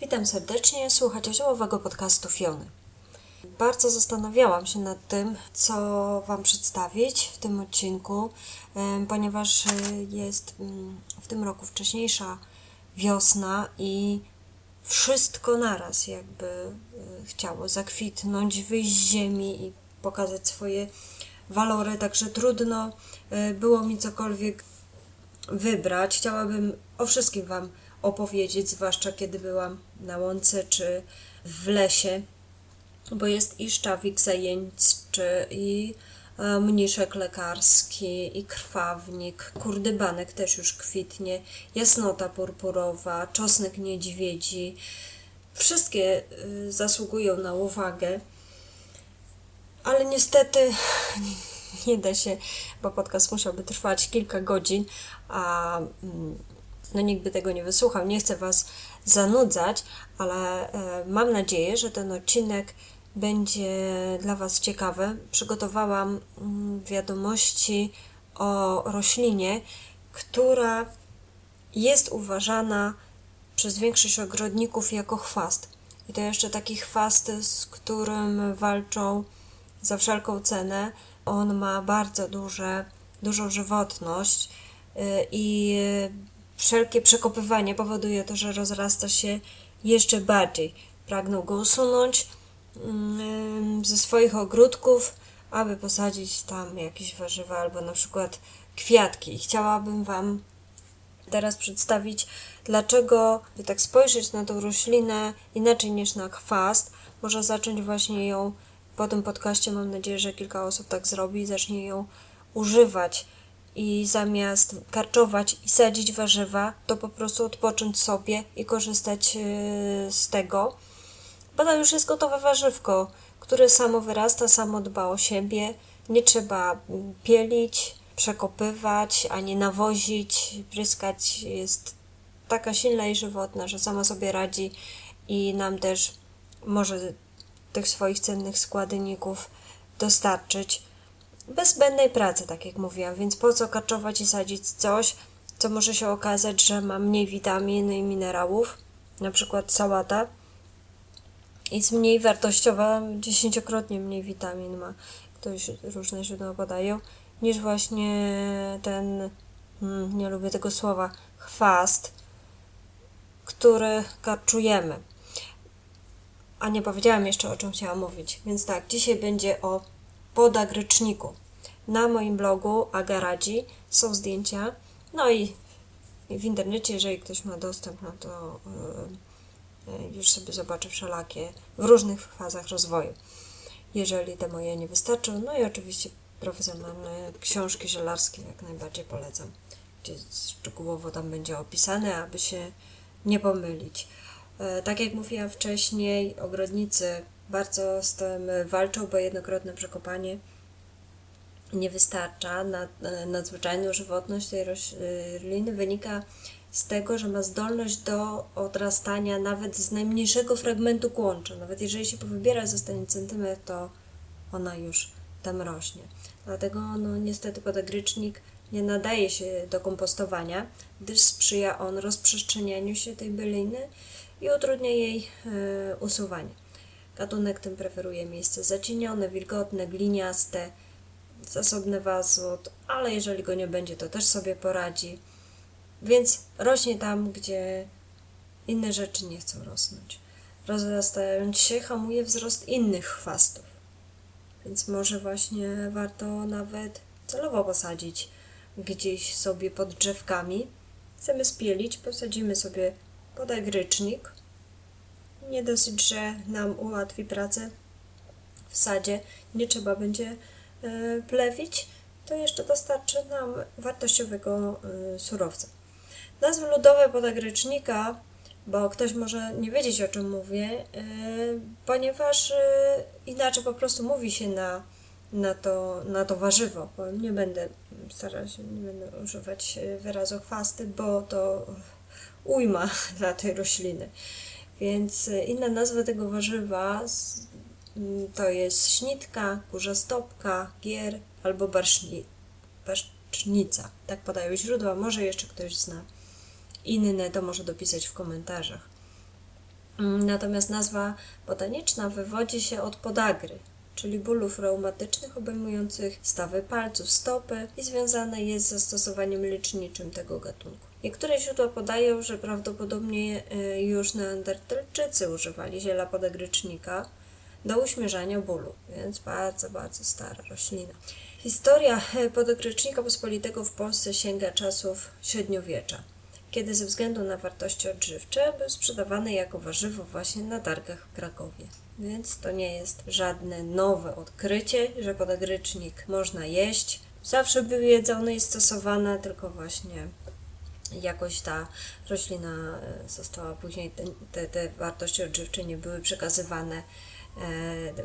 Witam serdecznie, słuchacie ziołowego podcastu Fiony. Bardzo zastanawiałam się nad tym, co Wam przedstawić w tym odcinku, ponieważ e, jest mm, w tym roku wcześniejsza wiosna i wszystko naraz jakby e, chciało zakwitnąć, wyjść z ziemi i pokazać swoje walory, także trudno e, było mi cokolwiek wybrać. Chciałabym o wszystkim Wam opowiedzieć, zwłaszcza kiedy byłam na łące czy w lesie, bo jest i szczawik zajęczy, i e, mniszek lekarski, i krwawnik, kurdybanek też już kwitnie, jasnota purpurowa, czosnek niedźwiedzi. Wszystkie y, zasługują na uwagę, ale niestety nie da się, bo podcast musiałby trwać kilka godzin, a mm, no nikt by tego nie wysłuchał. Nie chcę Was zanudzać, ale e, mam nadzieję, że ten odcinek będzie dla Was ciekawy. Przygotowałam mm, wiadomości o roślinie, która jest uważana przez większość ogrodników jako chwast. I to jeszcze taki chwast, z którym walczą za wszelką cenę. On ma bardzo duże, dużą żywotność y, i wszelkie przekopywanie powoduje to, że rozrasta się jeszcze bardziej. Pragnął go usunąć mm, ze swoich ogródków, aby posadzić tam jakieś warzywa albo na przykład kwiatki. Chciałabym Wam teraz przedstawić, dlaczego, by tak spojrzeć na tą roślinę inaczej niż na chwast, może zacząć właśnie ją po tym podcaście. Mam nadzieję, że kilka osób tak zrobi i zacznie ją używać i zamiast karczować i sadzić warzywa, to po prostu odpocząć sobie i korzystać e, z tego, bo to już jest gotowe warzywko, które samo wyrasta, samo dba o siebie. Nie trzeba pielić, przekopywać, ani nawozić, pryskać. Jest taka silna i żywotna, że sama sobie radzi i nam też może tych swoich cennych składników dostarczyć bez zbędnej pracy, tak jak mówiłam, więc po co kaczować i sadzić coś, co może się okazać, że ma mniej witamin i minerałów, na przykład sałata, jest mniej wartościowa, dziesięciokrotnie mniej witamin ma, ktoś różne źródła podają, niż właśnie ten, hmm, nie lubię tego słowa, chwast, który karczujemy. A nie powiedziałam jeszcze o czym chciałam mówić, więc tak, dzisiaj będzie o podagryczniku. Na moim blogu Agaradzi są zdjęcia, no i w internecie, jeżeli ktoś ma dostęp na to, e, e, już sobie zobaczy wszelakie w różnych fazach rozwoju. Jeżeli te moje nie wystarczą, no i oczywiście profesjonalne książki żelarskie jak najbardziej polecam, gdzie szczegółowo tam będzie opisane, aby się nie pomylić. E, tak jak mówiłam wcześniej, ogrodnicy bardzo z tym walczą, bo jednokrotne przekopanie nie wystarcza. Nad, nadzwyczajna żywotność tej rośliny wynika z tego, że ma zdolność do odrastania nawet z najmniejszego fragmentu kłącza. Nawet jeżeli się powybiera zostanie centymetr, to ona już tam rośnie. Dlatego no, niestety podagrycznik nie nadaje się do kompostowania, gdyż sprzyja on rozprzestrzenianiu się tej byliny i utrudnia jej e, usuwanie. Gatunek ten preferuje miejsce zacienione, wilgotne, gliniaste, zasobne w azot, ale jeżeli go nie będzie, to też sobie poradzi. Więc rośnie tam, gdzie inne rzeczy nie chcą rosnąć. Rozrastając się, hamuje wzrost innych chwastów. Więc może właśnie warto nawet celowo posadzić gdzieś sobie pod drzewkami. Chcemy spielić, posadzimy sobie podagrycznik. Nie dosyć, że nam ułatwi pracę w sadzie, nie trzeba będzie plewić, to jeszcze dostarczy nam wartościowego e, surowca. Nazwy ludowe podagrycznika, bo ktoś może nie wiedzieć o czym mówię, e, ponieważ inaczej po prostu mówi się na, na, to, na to warzywo. Nie będę starać się, nie będę używać wyrazu chwasty, bo to ujma dla tej rośliny. Więc inna nazwa tego warzywa to jest śnitka, kurza stopka, gier albo barszni, barszcznica. Tak podają źródła. Może jeszcze ktoś zna inne, to może dopisać w komentarzach. Mm, natomiast nazwa botaniczna wywodzi się od podagry, czyli bólów reumatycznych obejmujących stawy palców, stopy i związane jest z zastosowaniem leczniczym tego gatunku. Niektóre źródła podają, że prawdopodobnie y, już neandertalczycy używali ziela podagrycznika do uśmierzania bólu, więc bardzo, bardzo stara roślina. Historia y, podagrycznika pospolitego w Polsce sięga czasów średniowiecza kiedy ze względu na wartości odżywcze był sprzedawany jako warzywo właśnie na targach w Krakowie. Więc to nie jest żadne nowe odkrycie, że podagrycznik można jeść. Zawsze był jedzony i stosowany, tylko właśnie jakoś ta roślina e, została później, te, te wartości odżywcze nie były przekazywane e,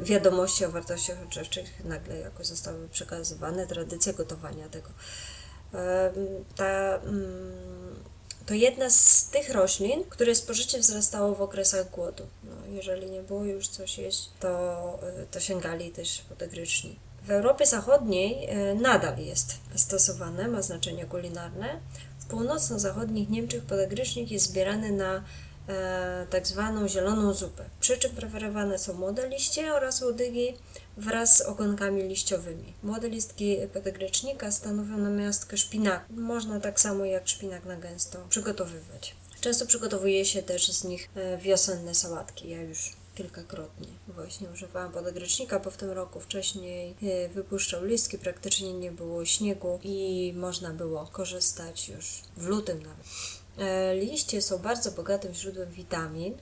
wiadomości o wartościach odżywczych nagle jakoś zostały przekazywane, tradycja gotowania tego. E, ta mm, to jedna z tych roślin, które spożycie wzrastało w okresach głodu. No, jeżeli nie było już coś jeść, to, y, to sięgali też po te gryczni. W Europie Zachodniej y, nadal jest stosowane, ma znaczenie kulinarne. W północno-zachodnich Niemczech podagrycznik jest zbierany na e, tak zwaną zieloną zupę. Przy czym preferowane są młode liście oraz łodygi wraz z ogonkami liściowymi. Młode listki podagrycznika stanowią namiastkę szpinaku. Można tak samo jak szpinak na gęsto przygotowywać. Często przygotowuje się też z nich e, wiosenne sałatki. Ja już kilkakrotnie właśnie używałam podagrycznika, bo w tym roku wcześniej e, wypuszczał listki, praktycznie nie było śniegu i można było korzystać już w lutym nawet. E, liście są bardzo bogatym źródłem witamin,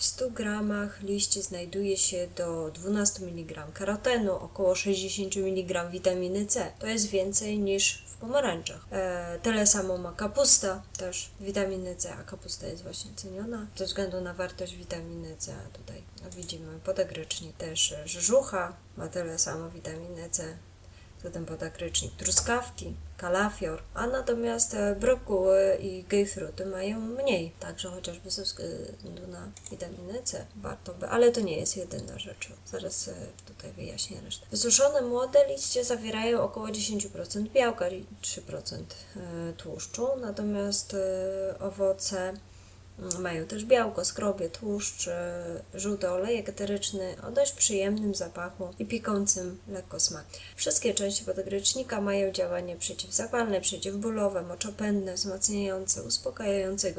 w 100 gramach liści znajduje się do 12 mg karotenu, około 60 mg witaminy C. To jest więcej niż w pomarańczach. E, tyle samo ma kapusta, też witaminy C, a kapusta jest właśnie ceniona ze względu na wartość witaminy C. Tutaj widzimy podagrycznik też żucha ma tyle samo witaminy C, zatem podagrycznik truskawki, kalafior, a natomiast e, brokuły i grejpfruty mają mniej, także chociażby ze względu na witaminę C warto by, ale to nie jest jedyna rzecz. Zaraz e, tutaj wyjaśnię resztę. Wysuszone młode liście zawierają około 10% białka i 3% e, tłuszczu, natomiast owoce mają też białko, skrobie, tłuszcz, e, żółty olejek eteryczny o dość przyjemnym zapachu i pikącym lekko smak. Wszystkie części podagrycznika mają działanie przeciwzapalne, przeciwbólowe, moczopędne, wzmacniające, uspokajające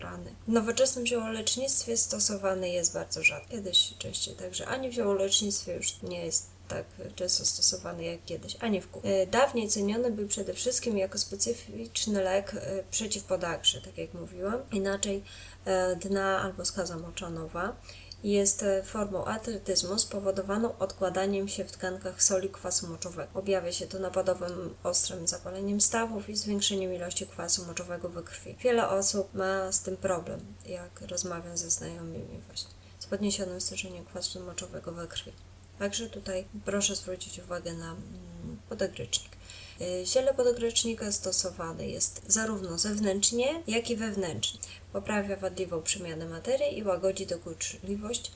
rany. W nowoczesnym ziołolecznictwie stosowany jest bardzo rzadko. Kiedyś częściej także ani w ziołolecznictwie już nie jest tak często stosowany jak kiedyś, ani w kuchni. E, dawniej ceniony był przede wszystkim jako specyficzny lek e, przeciw podagrze, tak jak mówiłam. Inaczej e, dna albo skaza moczanowa jest formą atletyzmu spowodowaną odkładaniem się w tkankach soli kwasu moczowego. Objawia się to napadowym ostrym zapaleniem stawów i zwiększeniem ilości kwasu moczowego we krwi. Wiele osób ma z tym problem, jak rozmawiam ze znajomymi właśnie, z podniesionym stężeniem kwasu moczowego we krwi. Także tutaj proszę zwrócić uwagę na mm, podagrycznik. Y, ziele podagrycznika stosowane jest zarówno zewnętrznie, jak i wewnętrznie. Poprawia wadliwą przemianę materii i łagodzi dokuczliwość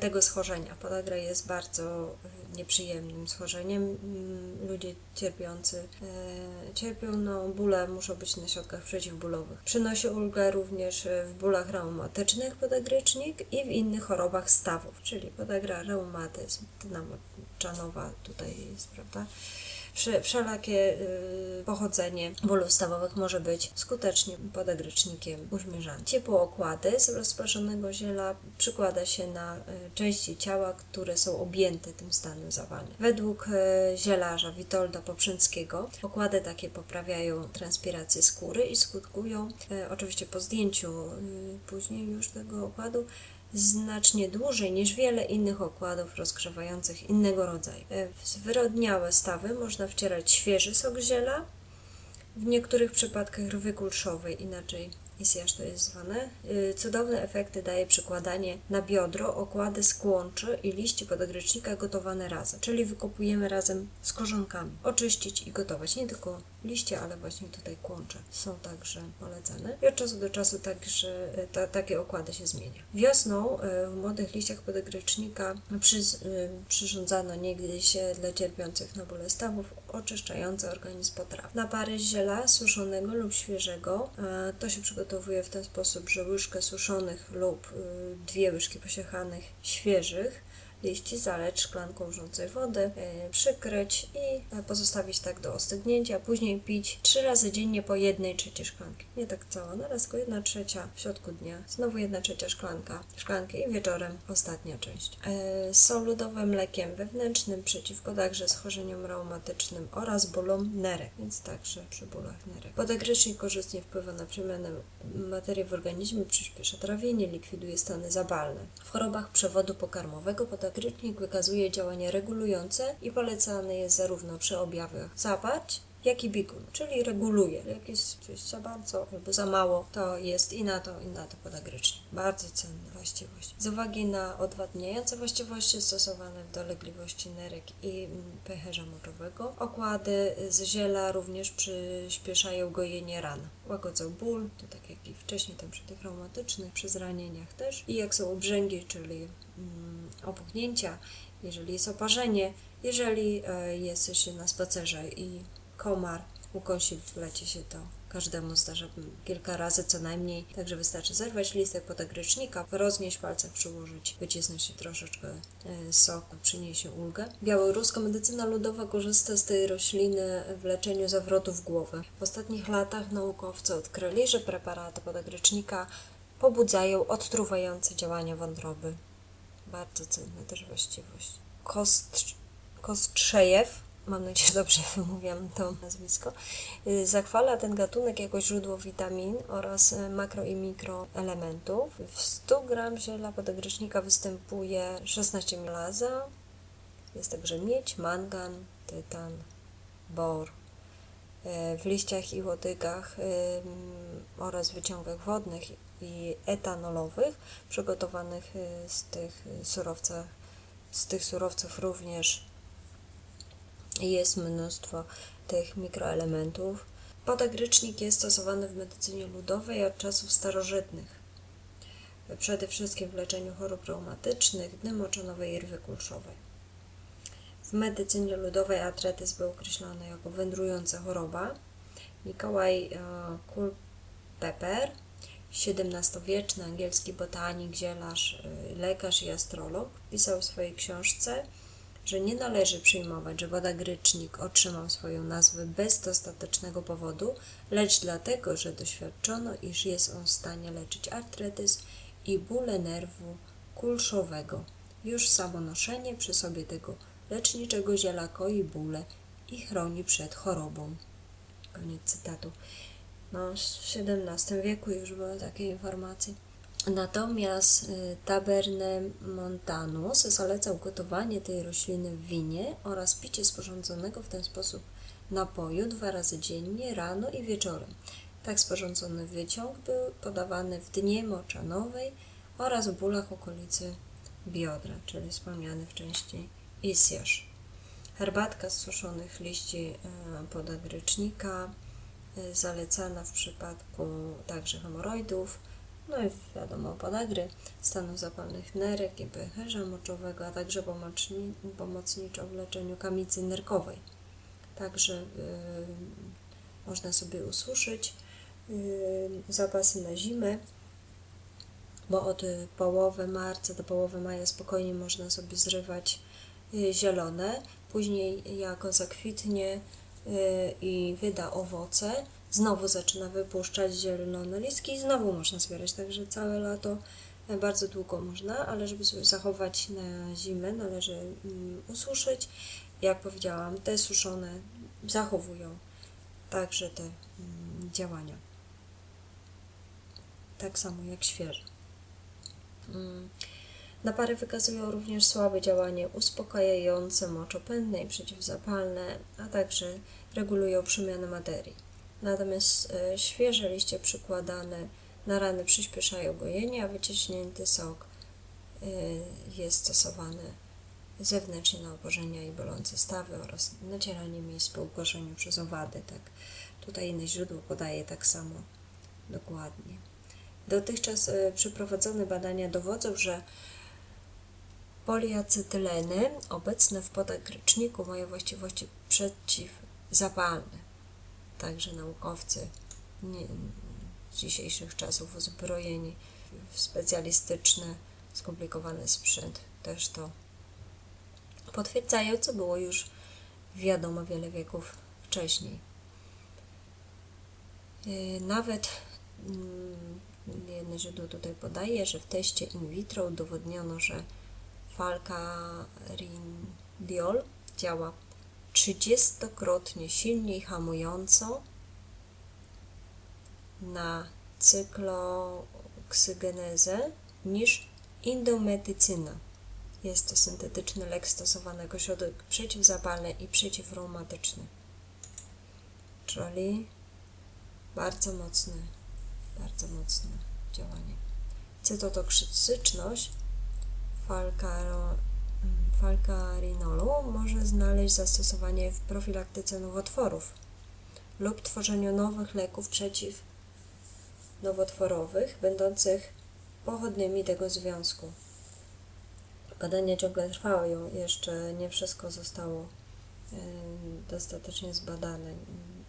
tego schorzenia. Podagra jest bardzo e, nieprzyjemnym schorzeniem. Mm, ludzie cierpiący e, cierpią, no bóle muszą być na środkach przeciwbólowych. Przynosi ulgę również w bólach reumatycznych podagrycznik i w innych chorobach stawów, czyli podagra reumatyzm, dna moczanowa tutaj jest, prawda? Wszelakie y, pochodzenie bólów stawowych może być skutecznie podagrycznikiem uśmierzany. Ciepło okłady z rozproszonego ziela przykłada się na y, części ciała, które są objęte tym stanem zawalnym. Według y, zielarza Witolda Poprzęckiego okłady takie poprawiają transpirację skóry i skutkują, oczywiście po zdjęciu później już tego okładu, znacznie dłużej niż wiele innych okładów rozgrzewających innego rodzaju. E, w zwyrodniałe stawy można wcierać świeży sok ziela, w niektórych przypadkach rwy kulszowej, inaczej isjasz to jest zwane. E, cudowne efekty daje przykładanie na biodro okłady z kłączy i liści podogrycznika gotowane razem, czyli wykopujemy razem z korzonkami. Oczyścić i gotować, nie tylko liście, ale właśnie tutaj kłącze są także polecane. I od czasu do czasu także e, ta, takie okłady się zmienia. Wiosną e, w młodych liściach podegrycznika przy, e, przyrządzano niegdyś dla cierpiących na bóle stawów oczyszczające organizm potraw. Na pary ziela suszonego lub świeżego to się przygotowuje w ten sposób, że łyżkę suszonych lub dwie łyżki posiechanych świeżych liści zaleć szklanką wrzącej wody, e, przykryć i e, pozostawić tak do ostygnięcia, później pić trzy razy dziennie po jednej trzeciej szklanki. Nie tak cała naraz, tylko jedna trzecia w środku dnia, znowu jedna trzecia szklanka, szklanki i wieczorem ostatnia część. E, są lodowym mlekiem wewnętrznym przeciwko także schorzeniom reumatycznym oraz bólom nerek, więc także przy bólach nerek. Podagrycznik korzystnie wpływa na przemianę materii w organizmie, przyspiesza trawienie, likwiduje stany zabalne. W chorobach przewodu pokarmowego podagrycznik Grycznik wykazuje działanie regulujące i polecany jest zarówno przy objawach zaparć, jak i biegun, czyli reguluje. Jak jest coś za bardzo albo za mało, to jest i na to, i na to podagrycznik. Bardzo cenne właściwość. Z uwagi na odwadniające właściwości stosowane w dolegliwości nerek i pęcherza moczowego, okłady z ziela również przyspieszają gojenie ran. Łagodzą ból, to tak jak i wcześniej tam przy tych reumatycznych, przy zranieniach też. I jak są obrzęgi, czyli mm, opuchnięcia, jeżeli jest oparzenie, jeżeli jesteś na spacerze i komar ukosi w lecie się to każdemu zdarza kilka razy co najmniej, także wystarczy zerwać listek podagrycznika, roznieść palcach, przyłożyć, wycisnąć troszeczkę e, soku, przyniesie ulgę. Białoruska medycyna ludowa korzysta z tej rośliny w leczeniu zawrotów głowy. W ostatnich latach naukowcy odkryli, że preparaty podagrycznika pobudzają odtruwające działania wątroby. Bardzo cenna też właściwość. Kost, Kostrzejew mam nadzieję, że dobrze wymówiam to nazwisko, y, zachwala ten gatunek jako źródło witamin oraz y, makro i mikroelementów. W 100 gram ziela podagrycznika występuje 16 milaza, jest także miedź, mangan, tytan, bor. Y, w liściach i łodygach oraz wyciągach wodnych i etanolowych przygotowanych z tych z tych surowców również jest mnóstwo tych mikroelementów. Podagrycznik jest stosowany w medycynie ludowej od czasów starożytnych. Przede wszystkim w leczeniu chorób reumatycznych, dny moczonowej i rwy kulszowej. W medycynie ludowej artretyzm był określony jako wędrująca choroba. Mikołaj e, Culpeper, XVII-wieczny angielski botanik, zielarz, e, lekarz i astrolog, pisał w swojej książce że nie należy przyjmować, że podagrycznik otrzymał swoją nazwę bez dostatecznego powodu, lecz dlatego, że doświadczono, iż jest on w stanie leczyć artretyzm i bóle nerwu kulszowego. Już samo noszenie przy sobie tego leczniczego ziela koi bóle i chroni przed chorobą. Koniec cytatu. No, w XVII wieku już były takie informacje. Natomiast y, Taberne Montanus zalecał gotowanie tej rośliny w winie oraz picie sporządzonego w ten sposób napoju dwa razy dziennie, rano i wieczorem. Tak sporządzony wyciąg był podawany w dnie moczanowej oraz w bólach okolicy biodra, czyli wspomniany wcześniej isjasz. Herbatka z suszonych liści y, podagrycznika y, zalecana w przypadku także hemoroidów, no i wiadomo, podagry, stanów zapalnych nerek i pęcherza moczowego, a także pomocni, pomocniczo w leczeniu kamicy nerkowej. Także y, można sobie ususzyć y, zapasy na zimę, bo od połowy marca do połowy maja spokojnie można sobie zrywać y, zielone. Później jako zakwitnie i wyda owoce, znowu zaczyna wypuszczać zielone listki i znowu można zbierać, także całe lato e, bardzo długo można, ale żeby zachować na zimę należy mm, ususzyć. Jak powiedziałam, te suszone zachowują także te mm, działania. Tak samo jak świeże. Mm. Napary wykazują również słabe działanie uspokajające, moczopędne i przeciwzapalne, a także regulują przemianę materii. Natomiast e, świeże liście przykładane na rany przyspieszają gojenie, a wyciśnięty sok e, jest stosowany zewnętrznie na oborzenia i bolące stawy oraz nacieranie miejsc po ukorzeniu przez owady. Tak. Tutaj inne źródło podaje tak samo dokładnie. Dotychczas e, przeprowadzone badania dowodzą, że poliacetyleny obecne w podach gryczniku mają właściwości przeciwzapalne. Także naukowcy nie, dzisiejszych czasów uzbrojeni w specjalistyczny, skomplikowany sprzęt też to potwierdzają, co było już wiadomo wiele wieków wcześniej. E, nawet mm, jedno źródło tutaj podaje, że w teście in vitro udowodniono, że falcarindiol działa 30-krotnie silniej hamująco na cykloksygenezę niż indometycyna. Jest to syntetyczny lek stosowany jako środek przeciwzapalny i przeciwreumatyczny. Czyli bardzo mocne, bardzo mocne działanie. Cytotoksyczność falcarinolu może znaleźć zastosowanie w profilaktyce nowotworów lub tworzeniu nowych leków przeciw nowotworowych, będących pochodnymi tego związku. Badania ciągle trwają, jeszcze nie wszystko zostało dostatecznie zbadane,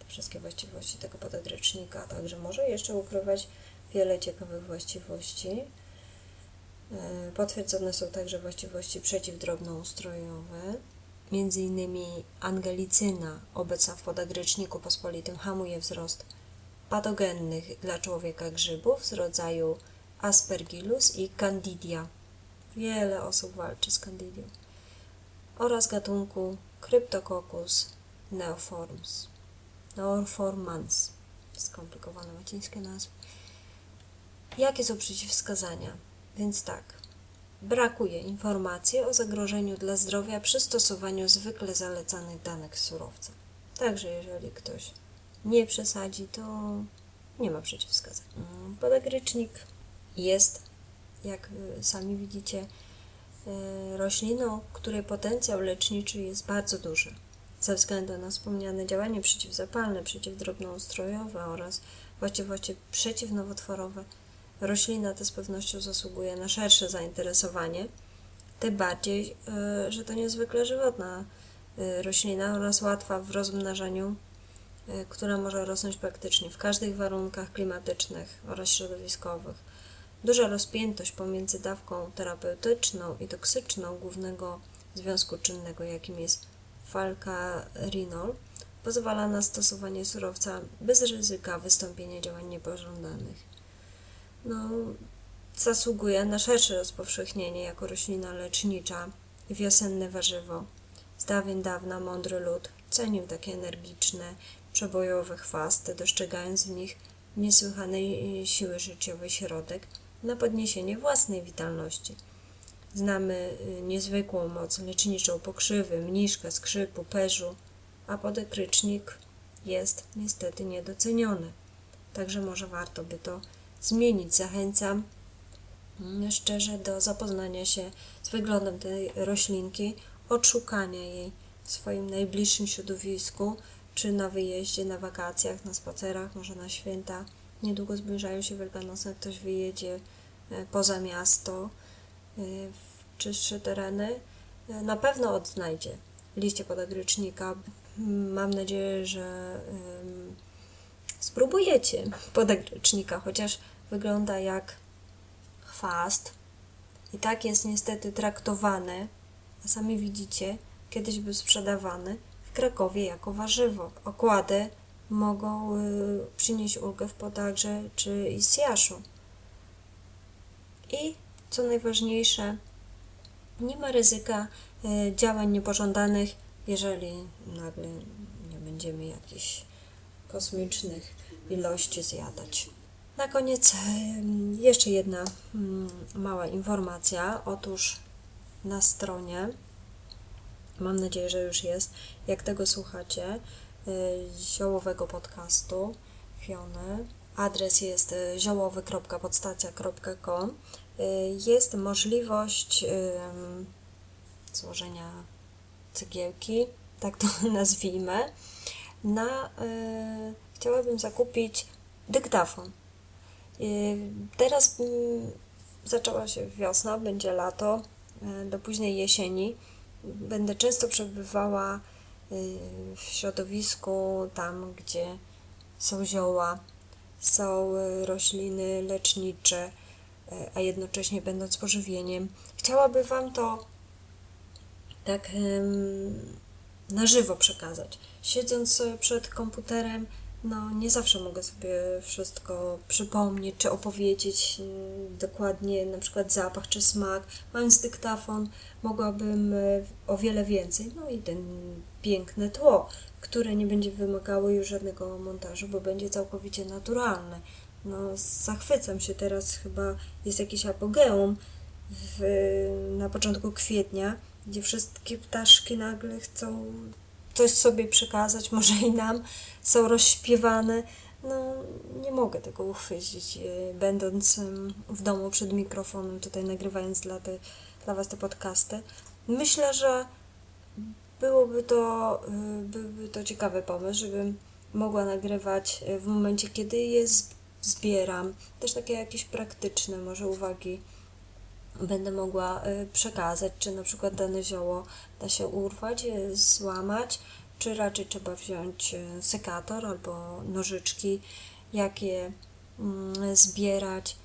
wszystkie właściwości tego podadrecznika, także może jeszcze ukrywać wiele ciekawych właściwości. E, potwierdzone są także właściwości przeciwdrobnoustrojowe. Innymi angelicyna obecna w podagryczniku pospolitym hamuje wzrost patogennych dla człowieka grzybów z rodzaju Aspergillus i Candidia. Wiele osób walczy z Candidią. Oraz gatunku Cryptococcus neoforms. Neoformans. Skomplikowane łacińskie nazwy. Jakie są przeciwwskazania? Więc tak. Brakuje informacji o zagrożeniu dla zdrowia przy stosowaniu zwykle zalecanych danych surowca. Także jeżeli ktoś nie przesadzi, to nie ma przeciwwskazań. Mm, podagrycznik jest, jak sami widzicie, e, rośliną, której potencjał leczniczy jest bardzo duży ze względu na wspomniane działanie przeciwzapalne, przeciwdrobnoustrojowe oraz właściwości przeciwnowotworowe. Roślina ta z pewnością zasługuje na szersze zainteresowanie, tym bardziej, e, że to niezwykle żywotna e, roślina oraz łatwa w rozmnażaniu Y, która może rosnąć praktycznie w każdych warunkach klimatycznych oraz środowiskowych. Duża rozpiętość pomiędzy dawką terapeutyczną i toksyczną głównego związku czynnego, jakim jest falcarinol, pozwala na stosowanie surowca bez ryzyka wystąpienia działań niepożądanych. No, zasługuje na szersze rozpowszechnienie jako roślina lecznicza i wiosenne warzywo. Z dawien dawna mądry lud cenił takie energiczne przebojowe chwasty, dostrzegając w nich niesłychanej siły życiowej środek na podniesienie własnej witalności. Znamy y, niezwykłą moc leczniczą pokrzywy, mniszka, skrzypu, perzu, a podekrycznik jest niestety niedoceniony. Także może warto by to zmienić. Zachęcam mm, szczerze do zapoznania się z wyglądem tej roślinki, odszukania jej w swoim najbliższym środowisku, czy na wyjeździe, na wakacjach, na spacerach, może na święta. Niedługo zbliżają się Wielkanoce, ktoś wyjedzie e, poza miasto, e, w czystsze tereny, e, na pewno odnajdzie liście podagrycznika. Mam nadzieję, że spróbujecie podagrycznika, chociaż wygląda jak chwast i tak jest niestety traktowany, a sami widzicie, kiedyś był sprzedawany w Krakowie jako warzywo. Okłady mogą y, przynieść ulgę w podagrze czy isjaszu. I co najważniejsze, nie ma ryzyka y, działań niepożądanych, jeżeli nagle nie będziemy jakichś kosmicznych ilości zjadać. Na koniec jeszcze jedna mm, mała informacja. Otóż na stronie mam nadzieję, że już jest, jak tego słuchacie, y, ziołowego podcastu Fiony. Adres jest y, ziołowy.podstacja.com. Y, jest możliwość złożenia cegiełki, tak to nazwijmy, na, chciałabym zakupić dyktafon. Yy, teraz yy, zaczęła się wiosna, będzie lato, do późnej jesieni. Będę często przebywała w środowisku, tam gdzie są zioła, są rośliny lecznicze, a jednocześnie będąc pożywieniem. Chciałabym Wam to tak na żywo przekazać. Siedząc przed komputerem, no nie zawsze mogę sobie wszystko przypomnieć, czy opowiedzieć mm, dokładnie, na przykład zapach czy smak. Mając dyktafon, mogłabym e, o wiele więcej. No i ten piękne tło, które nie będzie wymagało już żadnego montażu, bo będzie całkowicie naturalne. No, zachwycam się teraz, chyba jest jakiś apogeum w, na początku kwietnia, gdzie wszystkie ptaszki nagle chcą coś sobie przekazać, może i nam, są rozśpiewane. No, nie mogę tego uchwycić, e, będąc w domu przed mikrofonem, tutaj nagrywając dla, te, dla Was te podcasty. Myślę, że byłoby to, e, byłby to ciekawy pomysł, żebym mogła nagrywać e, w momencie, kiedy je zbieram. Też takie jakieś praktyczne może uwagi będę mogła y, przekazać, czy na przykład dane zioło da się urwać, y, złamać, czy raczej trzeba wziąć y, sekator albo nożyczki, jak je mm, zbierać,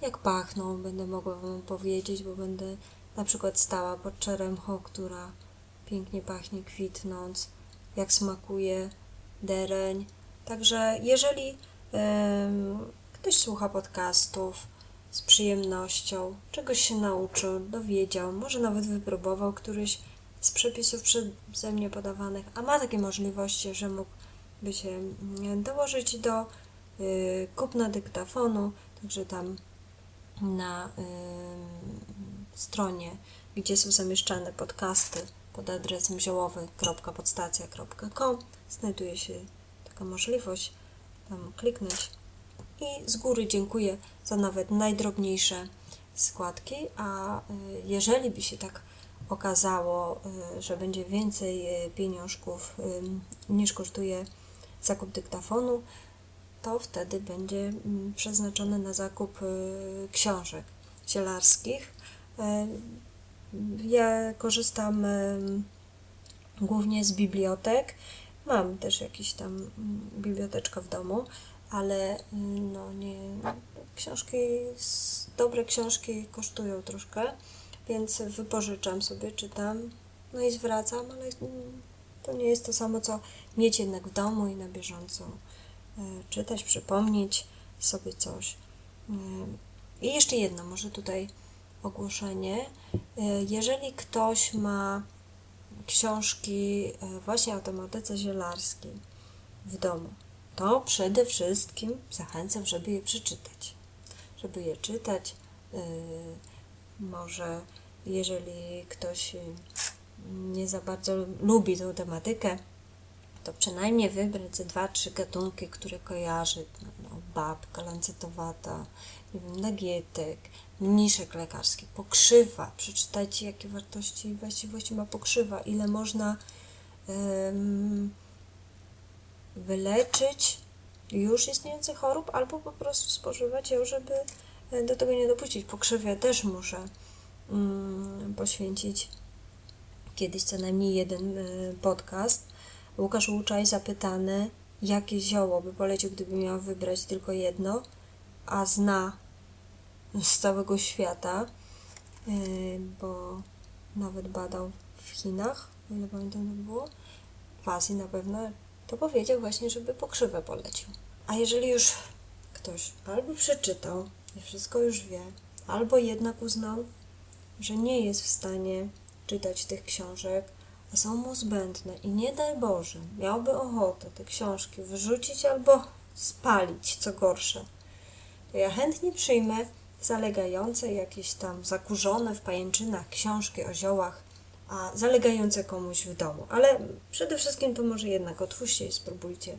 jak pachną, będę mogła Wam powiedzieć, bo będę na przykład stała pod czeremchą, która pięknie pachnie kwitnąc, jak smakuje dereń. Także jeżeli ktoś słucha podcastów, z przyjemnością, czegoś się nauczył, dowiedział, może nawet wypróbował któryś z przepisów przeze mnie podawanych, a ma takie możliwości, że mógłby się mm, dołożyć do y, kupna dyktafonu, także tam na y, stronie, gdzie są zamieszczane podcasty pod adresem ziołowy.podstacja.com znajduje się taka możliwość tam kliknąć i z góry dziękuję za nawet najdrobniejsze składki, a y, jeżeli by się tak okazało, y, że będzie więcej y, pieniążków niż kosztuje zakup dyktafonu, to wtedy będzie mm, przeznaczone na zakup książek zielarskich. Ja korzystam głównie z bibliotek. Mam też jakieś tam mm, biblioteczkę w domu, ale no nie, książki, dobre książki kosztują troszkę, więc wypożyczam sobie, czytam, no i zwracam, ale to nie jest to samo, co mieć jednak w domu i na bieżąco e, czytać, przypomnieć sobie coś. E, I jeszcze jedno, może tutaj ogłoszenie. E, jeżeli ktoś ma książki właśnie o tematyce zielarskiej w domu, to przede wszystkim zachęcam, żeby je przeczytać. Żeby je czytać, yy, może jeżeli ktoś nie za bardzo lubi tą tematykę, to przynajmniej wybrać ze dwa, trzy gatunki, które kojarzy. No, no, babka lancetowata, nie wiem, nagietek, mniszek lekarski, pokrzywa. Przeczytajcie, jakie wartości i właściwości ma pokrzywa, ile można wyleczyć już istniejących chorób, albo po prostu spożywać ją, żeby e, do tego nie dopuścić. Pokrzywie też muszę mm, poświęcić kiedyś co najmniej jeden y, podcast. Łukasz Łuczaj zapytany, jakie zioło by polecił, gdyby miał wybrać tylko jedno, a zna z całego świata, y, bo nawet badał w Chinach, o ile pamiętam, to było, w Azji na pewno, to powiedział właśnie, żeby pokrzywę polecił. A jeżeli już ktoś albo przeczytał i wszystko już wie, albo jednak uznał, że nie jest w stanie czytać tych książek, a są mu zbędne i nie daj Boże, miałby ochotę te książki wyrzucić albo spalić, co gorsze, to ja chętnie przyjmę zalegające jakieś tam zakurzone w pajęczynach książki o ziołach a zalegające komuś w domu. Ale przede wszystkim to może jednak otwórzcie i spróbujcie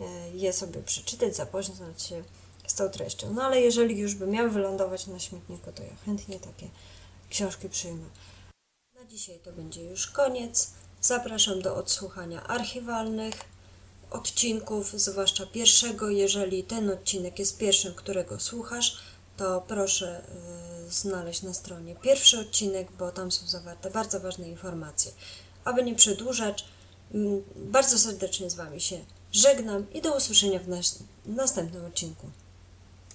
e, je sobie przeczytać, zapoznać się z tą treścią. No ale jeżeli już by miały wylądować na śmietniku, to ja chętnie takie książki przyjmę. Na dzisiaj to będzie już koniec. Zapraszam do odsłuchania archiwalnych odcinków, zwłaszcza pierwszego. Jeżeli ten odcinek jest pierwszym, którego słuchasz, to proszę y, znaleźć na stronie pierwszy odcinek, bo tam są zawarte bardzo ważne informacje. Aby nie przedłużać, mm, bardzo serdecznie z Wami się żegnam i do usłyszenia w nas- następnym odcinku.